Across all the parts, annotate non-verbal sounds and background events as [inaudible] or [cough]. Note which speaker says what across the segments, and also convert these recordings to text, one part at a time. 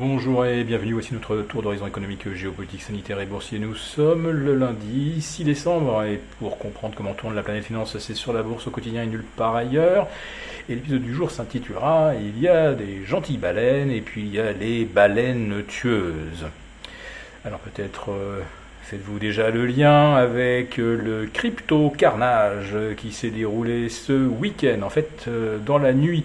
Speaker 1: Bonjour et bienvenue, voici notre tour d'horizon économique, géopolitique, sanitaire et boursier. Nous sommes le lundi 6 décembre et pour comprendre comment tourne la planète finance, c'est sur la bourse au quotidien et nulle part ailleurs. Et l'épisode du jour s'intitulera Il y a des gentilles baleines et puis il y a les baleines tueuses. Alors peut-être euh, faites-vous déjà le lien avec euh, le crypto carnage qui s'est déroulé ce week-end, en fait euh, dans la nuit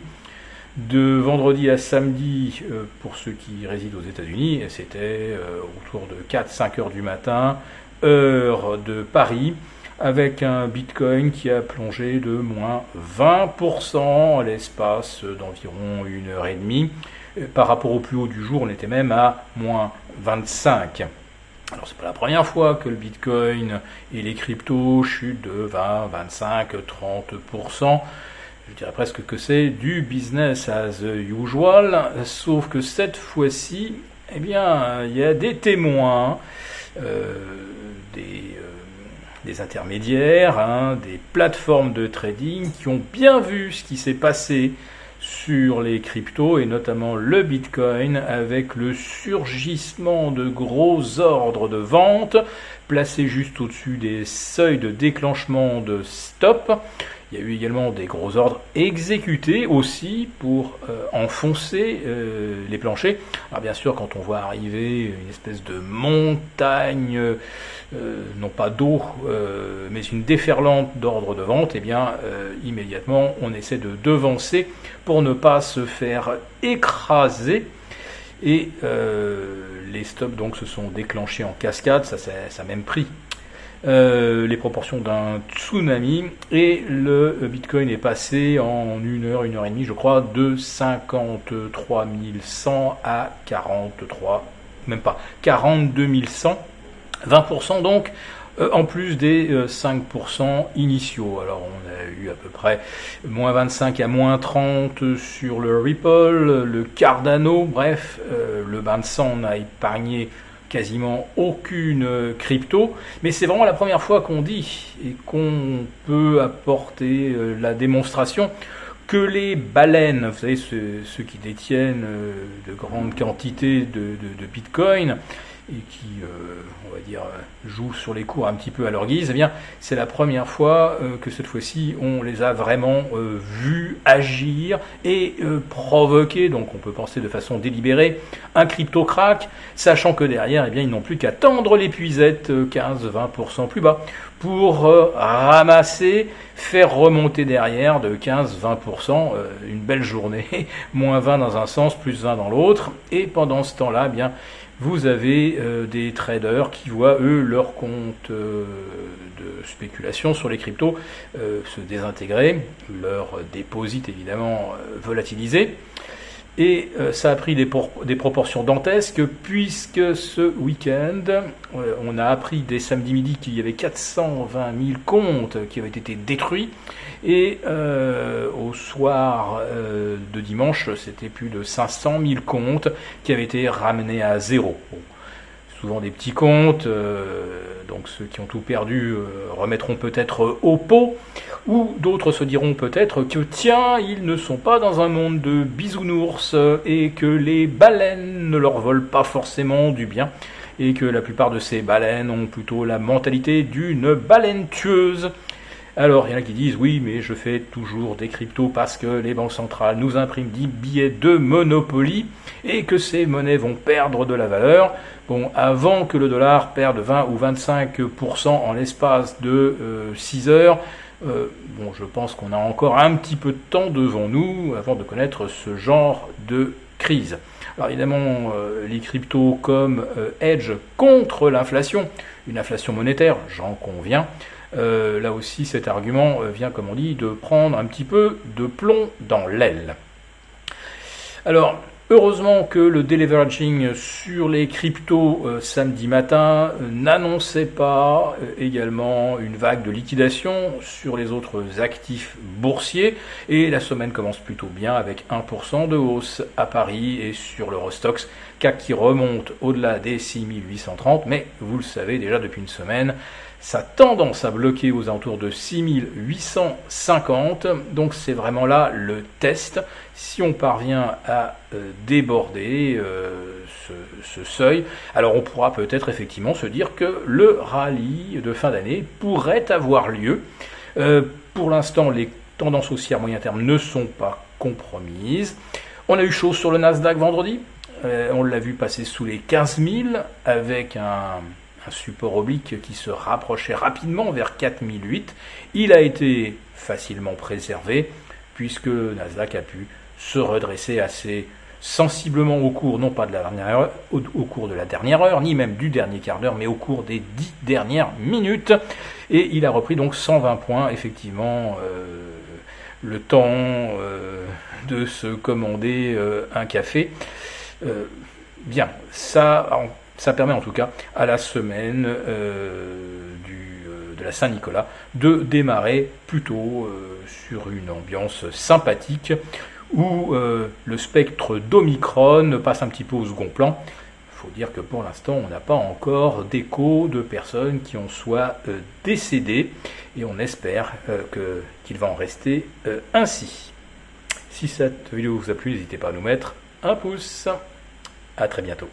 Speaker 1: de vendredi à samedi, euh, pour ceux qui résident aux États-Unis, c'était euh, autour de 4-5 heures du matin, heure de Paris, avec un Bitcoin qui a plongé de moins 20% en l'espace d'environ une heure et demie. Euh, par rapport au plus haut du jour, on était même à moins 25. Alors c'est pas la première fois que le Bitcoin et les cryptos chutent de 20, 25, 30% je dirais presque que c'est du business as usual, sauf que cette fois-ci, eh bien, il y a des témoins, euh, des, euh, des, intermédiaires, hein, des plateformes de trading qui ont bien vu ce qui s'est passé sur les cryptos et notamment le Bitcoin avec le surgissement de gros ordres de vente placés juste au-dessus des seuils de déclenchement de stop. Il y a eu également des gros ordres exécutés aussi pour euh, enfoncer euh, les planchers. Alors bien sûr, quand on voit arriver une espèce de montagne, euh, non pas d'eau, mais une déferlante d'ordres de vente, eh bien immédiatement on essaie de devancer pour ne pas se faire écraser. Et les stops donc se sont déclenchés en cascade, ça, ça, ça a même pris euh, les proportions d'un tsunami et le Bitcoin est passé en une heure, une heure et demie, je crois, de 53 100 à 43, même pas, 42 100, 20% donc. Euh, en plus des 5% euh, initiaux. Alors on a eu à peu près moins 25 à moins 30 sur le Ripple, le Cardano, bref, le bain de sang on a épargné quasiment aucune crypto, mais c'est vraiment la première fois qu'on dit et qu'on peut apporter euh, la démonstration que les baleines, vous savez, ceux, qui détiennent euh, de grandes quantités de, Bitcoin, et qui, euh, on va dire, jouent sur les cours un petit peu à leur guise, eh bien, c'est la première fois que cette fois-ci, on les a vraiment vus agir et provoquer, donc on peut penser de façon délibérée, un crypto-crack, sachant que derrière, eh bien, ils n'ont plus qu'à tendre l'épuisette 15-20% plus bas pour euh, ramasser, faire remonter derrière de 15-20%, euh, une belle journée, [laughs] moins 20 dans un sens, plus 20 dans l'autre, et pendant ce temps-là, eh bien, vous avez euh, des traders qui voient, eux, leur compte de spéculation sur les cryptos se désintégrer, leur déposit évidemment volatilisé. Et euh, ça a pris des, proportions dantesques puisque ce week-end, euh, on a appris dès samedi midi qu'il y avait 420 000 comptes qui avaient été détruits. Et euh, au soir de dimanche, c'était plus de 500 000 comptes qui avaient été ramenés à zéro souvent des petits comptes, donc ceux qui ont tout perdu euh, remettront peut-être au pot, ou d'autres se diront peut-être que tiens, ils ne sont pas dans un monde de bisounours et que les baleines ne leur volent pas forcément du bien, et que la plupart de ces baleines ont plutôt la mentalité d'une baleine tueuse. Alors, il y en a qui disent oui, mais je fais toujours des cryptos parce que les banques centrales nous impriment des billets de Monopoly et que ces monnaies vont perdre de la valeur. Bon, avant que le dollar perde 20 ou 25% en l'espace de 6 euh, heures, euh, bon, je pense qu'on a encore un petit peu de temps devant nous avant de connaître ce genre de crise. Alors évidemment, euh, les cryptos comme hedge contre l'inflation, une inflation monétaire, j'en conviens, euh, là aussi cet argument euh, vient, comme on dit, de prendre un petit peu de plomb dans l'aile. Alors, heureusement que le deleveraging sur les cryptos euh, samedi matin n'annonçait pas également une vague de liquidation sur les autres actifs boursiers, et la semaine commence plutôt bien avec 1% de hausse à Paris et sur l'Eurostox, CAC qui remonte au-delà des 6830, mais vous le savez déjà depuis une semaine, ça a tendance à bloquer aux alentours de 6850. Donc c'est vraiment là le test. Si on parvient à euh, déborder euh, ce, seuil, alors on pourra peut-être effectivement se dire que le rallye de fin d'année pourrait avoir lieu. Euh, pour l'instant, les tendances haussières moyen terme ne sont pas compromises. On a eu chaud sur le Nasdaq vendredi. on l'a vu passer sous les 15 000 avec un un support oblique qui se rapprochait rapidement vers 4008. Il a été facilement préservé puisque Nasdaq a pu se redresser assez sensiblement au cours, non pas de la dernière heure, au, cours de la dernière heure, ni même du dernier quart d'heure, mais au cours des dix dernières minutes. Et il a repris donc 120 points, effectivement, euh, le temps euh, de se commander euh, un café. bien, ça, ça permet en tout cas à la semaine euh, euh, de la Saint-Nicolas de démarrer plutôt euh, sur une ambiance sympathique où le spectre d'Omicron passe un petit peu au second plan. Il faut dire que pour l'instant, on n'a pas encore d'écho de personnes qui ont soit décédé et on espère qu'il va en rester ainsi. Si cette vidéo vous a plu, n'hésitez pas à nous mettre un pouce. A très bientôt.